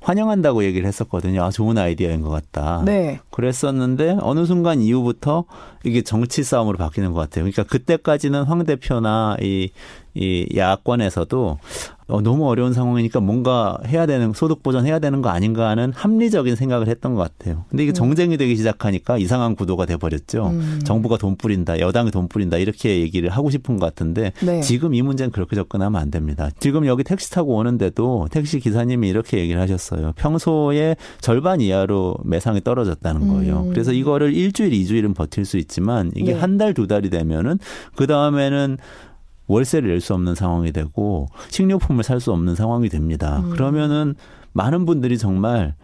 Speaker 5: 환영한다고 얘기를 했었거든요. 아, 좋은 아이디어인 것 같다.
Speaker 1: 네.
Speaker 5: 그랬었는데 어느 순간 이후부터 이게 정치 싸움으로 바뀌는 것 같아요. 그러니까 그때까지는 황 대표나 이, 이 야권에서도 어, 너무 어려운 상황이니까 뭔가 해야 되는 소득 보전해야 되는 거 아닌가 하는 합리적인 생각을 했던 것 같아요. 근데 이게 정쟁이 되기 시작하니까 이상한 구도가 돼 버렸죠.
Speaker 1: 음.
Speaker 5: 정부가 돈 뿌린다, 여당이 돈 뿌린다 이렇게 얘기를 하고 싶은 것 같은데
Speaker 1: 네.
Speaker 5: 지금 이 문제는 그렇게 접근하면 안 됩니다. 지금 여기 택시 타고 오는데도 택시 기사님이 이렇게 얘기를 하셨어요. 평소에 절반 이하로 매상이 떨어졌다는 거예요.
Speaker 1: 음.
Speaker 5: 그래서 이거를 일주일, 이주일은 버틸 수 있지만 이게
Speaker 1: 네.
Speaker 5: 한 달, 두 달이 되면은 그 다음에는 월세를 낼 수 없는 상황이 되고 식료품을 살 수 없는 상황이 됩니다.
Speaker 1: 음.
Speaker 5: 그러면은 많은 분들이 정말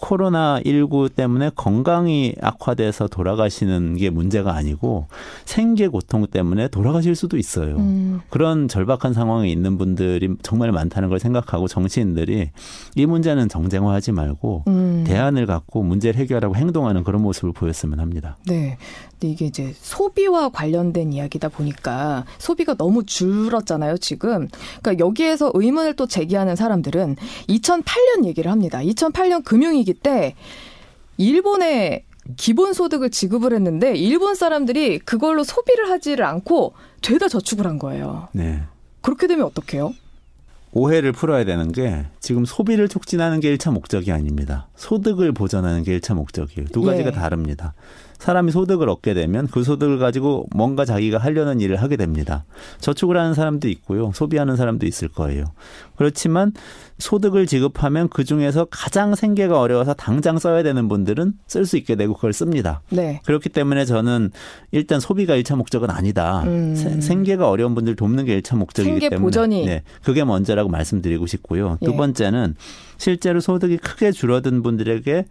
Speaker 5: 코로나 19 때문에 건강이 악화돼서 돌아가시는 게 문제가 아니고 생계 고통 때문에 돌아가실 수도 있어요.
Speaker 1: 음,
Speaker 5: 그런 절박한 상황에 있는 분들이 정말 많다는 걸 생각하고 정치인들이 이 문제는 정쟁화하지 말고
Speaker 1: 음.
Speaker 5: 대안을 갖고 문제를 해결하고 행동하는 그런 모습을 보였으면 합니다.
Speaker 1: 네. 근데 이게 이제 소비와 관련된 이야기다 보니까 소비가 너무 줄었잖아요, 지금. 그러니까 여기에서 의문을 또 제기하는 사람들은 2008년 얘기를 합니다. 2008년 금융위기 때 일본에 기본소득을 지급을 했는데 일본 사람들이 그걸로 소비를 하지를 않고 죄다 저축을 한 거예요.
Speaker 5: 네.
Speaker 1: 그렇게 되면 어떡해요?
Speaker 5: 오해를 풀어야 되는 게 지금 소비를 촉진하는 게 1차 목적이 아닙니다. 소득을 보전하는 게 1차 목적이에요. 두 가지가
Speaker 1: 예.
Speaker 5: 다릅니다. 사람이 소득을 얻게 되면 그 소득을 가지고 뭔가 자기가 하려는 일을 하게 됩니다. 저축을 하는 사람도 있고요. 소비하는 사람도 있을 거예요. 그렇지만 소득을 지급하면 그 중에서 가장 생계가 어려워서 당장 써야 되는 분들은 쓸 수 있게 되고 그걸 씁니다.
Speaker 1: 네.
Speaker 5: 그렇기 때문에 저는 일단 소비가 1차 목적은 아니다.
Speaker 1: 음.
Speaker 5: 세- 생계가 어려운 분들 돕는 게 1차 목적이기
Speaker 1: 생계
Speaker 5: 때문에
Speaker 1: 보전이.
Speaker 5: 네, 그게 먼저라고 말씀드리고 싶고요. 두
Speaker 1: 예.
Speaker 5: 번째는 실제로 소득이 크게 줄어든 분들에게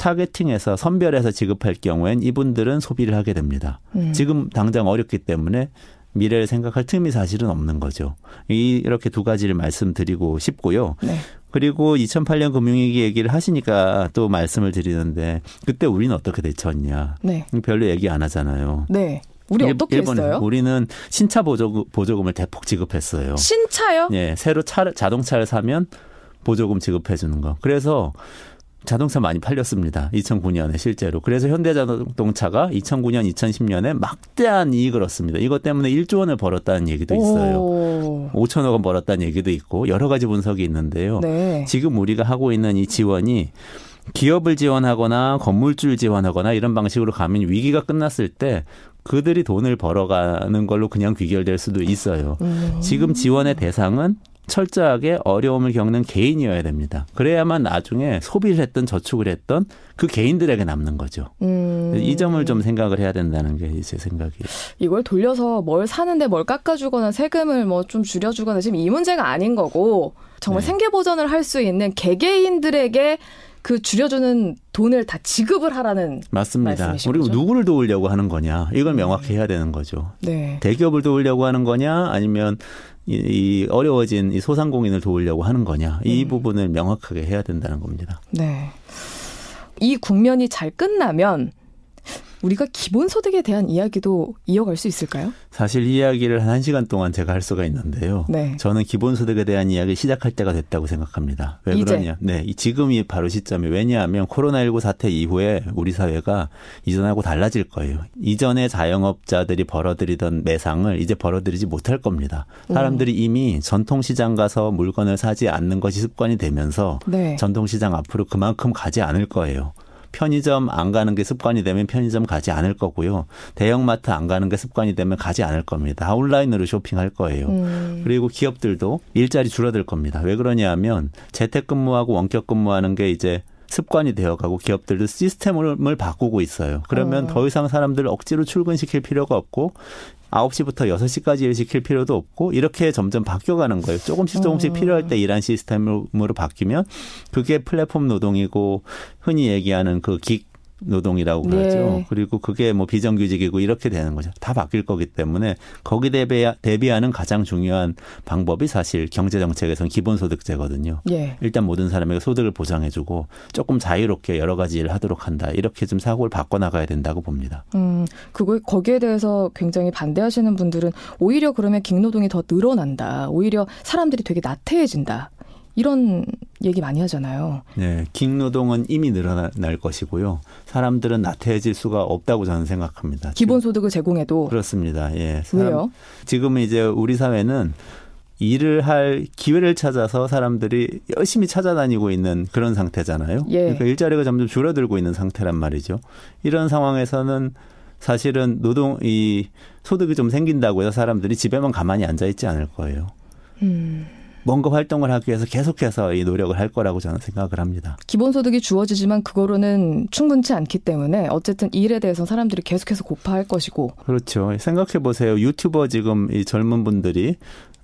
Speaker 5: 타겟팅해서 선별해서 지급할 경우엔 이분들은 소비를 하게 됩니다.
Speaker 1: 음.
Speaker 5: 지금 당장 어렵기 때문에 미래를 생각할 틈이 사실은 없는 거죠. 이- 이렇게 두 가지를 말씀드리고 싶고요.
Speaker 1: 네.
Speaker 5: 그리고 2008년 금융위기 얘기를 하시니까 또 말씀을 드리는데 그때 우리는 어떻게 대처했냐.
Speaker 1: 네.
Speaker 5: 별로 얘기 안 하잖아요.
Speaker 1: 네. 우리
Speaker 5: 일-
Speaker 1: 어떻게
Speaker 5: 일본은
Speaker 1: 했어요?
Speaker 5: 우리는 신차 보조금, 보조금을 대폭 지급했어요.
Speaker 1: 신차요?
Speaker 5: 예, 새로 차를, 자동차를 사면 보조금 지급해 주는 거. 그래서 자동차 많이 팔렸습니다. 2009년에 실제로. 그래서 현대자동차가 2009년, 2010년에 막대한 이익을 얻습니다. 이것 때문에 1조 원을 벌었다는 얘기도 있어요.
Speaker 1: 오.
Speaker 5: 5천억 원 벌었다는 얘기도 있고 여러 가지 분석이 있는데요.
Speaker 1: 네.
Speaker 5: 지금 우리가 하고 있는 이 지원이 기업을 지원하거나 건물주를 지원하거나 이런 방식으로 가면 위기가 끝났을 때 그들이 돈을 벌어가는 걸로 그냥 귀결될 수도 있어요.
Speaker 1: 음.
Speaker 5: 지금 지원의 대상은 철저하게 어려움을 겪는 개인이어야 됩니다. 그래야만 나중에 소비를 했던 저축을 했던 그 개인들에게 남는 거죠.
Speaker 1: 음.
Speaker 5: 이 점을 좀 생각을 해야 된다는 게 제 생각이에요.
Speaker 1: 이걸 돌려서 뭘 사는데 뭘 깎아주거나 세금을 뭐 좀 줄여주거나 지금 이 문제가 아닌 거고 정말
Speaker 5: 네.
Speaker 1: 생계 보전을 할 수 있는 개개인들에게 그 줄여주는 돈을 다 지급을 하라는
Speaker 5: 맞습니다.
Speaker 1: 거죠?
Speaker 5: 누구를 도우려고 하는 거냐 이걸 명확히 해야 되는 거죠.
Speaker 1: 네.
Speaker 5: 대기업을 도우려고 하는 거냐 아니면 이, 이 어려워진 이 소상공인을 도우려고 하는 거냐 이 부분을 명확하게 해야 된다는 겁니다.
Speaker 1: 네. 이 국면이 잘 끝나면 우리가 기본소득에 대한 이야기도 이어갈 수 있을까요?
Speaker 5: 사실 이 이야기를 한 1시간 동안 제가 할 수가 있는데요.
Speaker 1: 네.
Speaker 5: 저는 기본소득에 대한 이야기 시작할 때가 됐다고 생각합니다. 왜
Speaker 1: 이제?
Speaker 5: 그러냐? 네, 이 지금이 바로 시점이 왜냐하면 코로나19 사태 이후에 우리 사회가 이전하고 달라질 거예요. 이전에 자영업자들이 벌어들이던 매상을 이제 벌어들이지 못할 겁니다. 사람들이 이미 전통시장 가서 물건을 사지 않는 것이 습관이 되면서
Speaker 1: 네.
Speaker 5: 전통시장 앞으로 그만큼 가지 않을 거예요. 편의점 안 가는 게 습관이 되면 편의점 가지 않을 거고요. 대형마트 안 가는 게 습관이 되면 가지 않을 겁니다. 다 온라인으로 쇼핑할 거예요.
Speaker 1: 음.
Speaker 5: 그리고 기업들도 일자리 줄어들 겁니다. 왜 그러냐 하면 재택근무하고 원격근무하는 게 이제 습관이 되어가고 기업들도 시스템을 바꾸고 있어요. 그러면 더 이상 사람들을 억지로 출근시킬 필요가 없고 9시부터 6시까지 일 시킬 필요도 없고 이렇게 점점 바뀌어가는 거예요. 조금씩 조금씩 필요할 때 일한 시스템으로 바뀌면 그게 플랫폼 노동이고 흔히 얘기하는 그긱 노동이라고 그러죠.
Speaker 1: 네.
Speaker 5: 그리고 그게 뭐 비정규직이고 이렇게 되는 거죠. 다 바뀔 거기 때문에 거기 대비, 대비하는 가장 중요한 방법이 사실 경제 정책에서는 기본소득제거든요.
Speaker 1: 예.
Speaker 5: 일단 모든 사람에게 소득을 보장해주고 조금 자유롭게 여러 가지 일을 하도록 한다. 이렇게 좀 사고를 바꿔 나가야 된다고 봅니다.
Speaker 1: 음, 그거 거기에 대해서 굉장히 반대하시는 분들은 오히려 그러면 긱노동이 더 늘어난다. 오히려 사람들이 되게 나태해진다. 이런 얘기 많이 하잖아요.
Speaker 5: 네, 긱노동은 이미 늘어날 것이고요. 사람들은 나태해질 수가 없다고 저는 생각합니다.
Speaker 1: 기본소득을 제공해도
Speaker 5: 그렇습니다. 예. 사람-
Speaker 1: 왜요?
Speaker 5: 지금은 이제 우리 사회는 일을 할 기회를 찾아서 사람들이 열심히 찾아다니고 있는 그런 상태잖아요.
Speaker 1: 예.
Speaker 5: 그러니까 일자리가 점점 줄어들고 있는 상태란 말이죠. 이런 상황에서는 사실은 노동 이 소득이 좀 생긴다고 해서 사람들이 집에만 가만히 앉아 있지 않을 거예요.
Speaker 1: 음,
Speaker 5: 뭔가 활동을 하기 위해서 계속해서 이 노력을 할 거라고 저는 생각을 합니다.
Speaker 1: 기본소득이 주어지지만 그거로는 충분치 않기 때문에 어쨌든 이 일에 대해서 사람들이 계속해서 고파할 것이고
Speaker 5: 그렇죠. 생각해 보세요. 유튜버 지금 이 젊은 분들이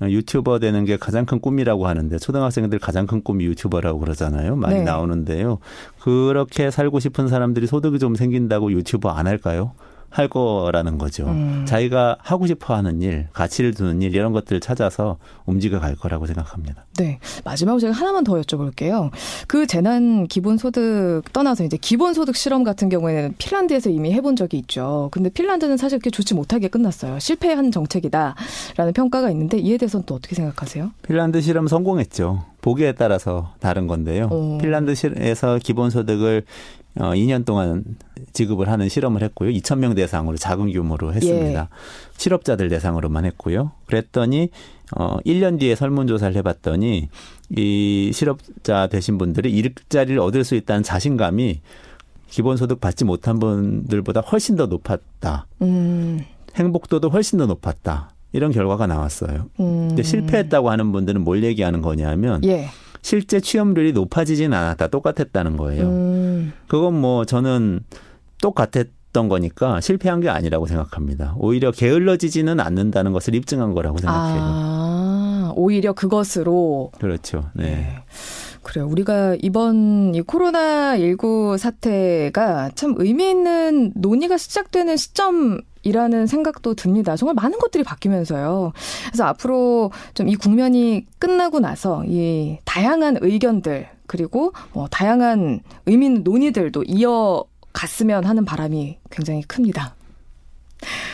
Speaker 5: 유튜버 되는 게 가장 큰 꿈이라고 하는데 초등학생들 가장 큰 꿈이 유튜버라고 그러잖아요. 많이
Speaker 1: 네.
Speaker 5: 나오는데요. 그렇게 살고 싶은 사람들이 소득이 좀 생긴다고 유튜버 안 할까요? 할 거라는 거죠.
Speaker 1: 음.
Speaker 5: 자기가 하고 싶어 하는 일, 가치를 두는 일 이런 것들을 찾아서 움직여 갈 거라고 생각합니다.
Speaker 1: 네. 마지막으로 제가 하나만 더 여쭤볼게요. 그 재난 기본소득 떠나서 이제 기본소득 실험 같은 경우에는 핀란드에서 이미 해본 적이 있죠. 근데 핀란드는 사실 그렇게 좋지 못하게 끝났어요. 실패한 정책이다라는 평가가 있는데 이에 대해서는 또 어떻게 생각하세요?
Speaker 5: 핀란드 실험 성공했죠. 보기에 따라서 다른 건데요.
Speaker 1: 오.
Speaker 5: 핀란드에서 기본소득을 어, 2년 동안 지급을 하는 실험을 했고요. 2천 명 대상으로 작은 규모로 했습니다. 실업자들 대상으로만 했고요. 그랬더니 어 1년 뒤에 설문 조사를 해 봤더니 이 실업자 되신 분들이 일자리를 얻을 수 있다는 자신감이 기본소득 받지 못한 분들보다 훨씬 더 높았다.
Speaker 1: 음,
Speaker 5: 행복도도 훨씬 더 높았다. 이런 결과가 나왔어요.
Speaker 1: 음.
Speaker 5: 근데 실패했다고 하는 분들은 뭘 얘기하는 거냐면
Speaker 1: 예.
Speaker 5: 실제 취업률이 높아지진 않았다. 똑같았다는 거예요.
Speaker 1: 음,
Speaker 5: 그건 뭐 저는 똑같았던 거니까 실패한 게 아니라고 생각합니다. 오히려 게을러지지는 않는다는 것을 입증한 거라고 생각해요.
Speaker 1: 아, 오히려 그것으로
Speaker 5: 그렇죠. 네.
Speaker 1: 그래요. 우리가 이번 이 코로나19 사태가 참 의미 있는 논의가 시작되는 시점 이라는 생각도 듭니다. 정말 많은 것들이 바뀌면서요. 그래서 앞으로 좀 이 국면이 끝나고 나서 이 다양한 의견들 그리고 뭐 다양한 의미 있는 논의들도 이어 갔으면 하는 바람이 굉장히 큽니다.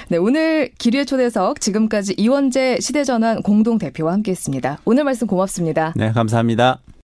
Speaker 1: 네, 오늘 기류의 초대석 지금까지 이원재 시대전환 공동대표와 함께했습니다. 오늘 말씀 고맙습니다.
Speaker 5: 네, 감사합니다.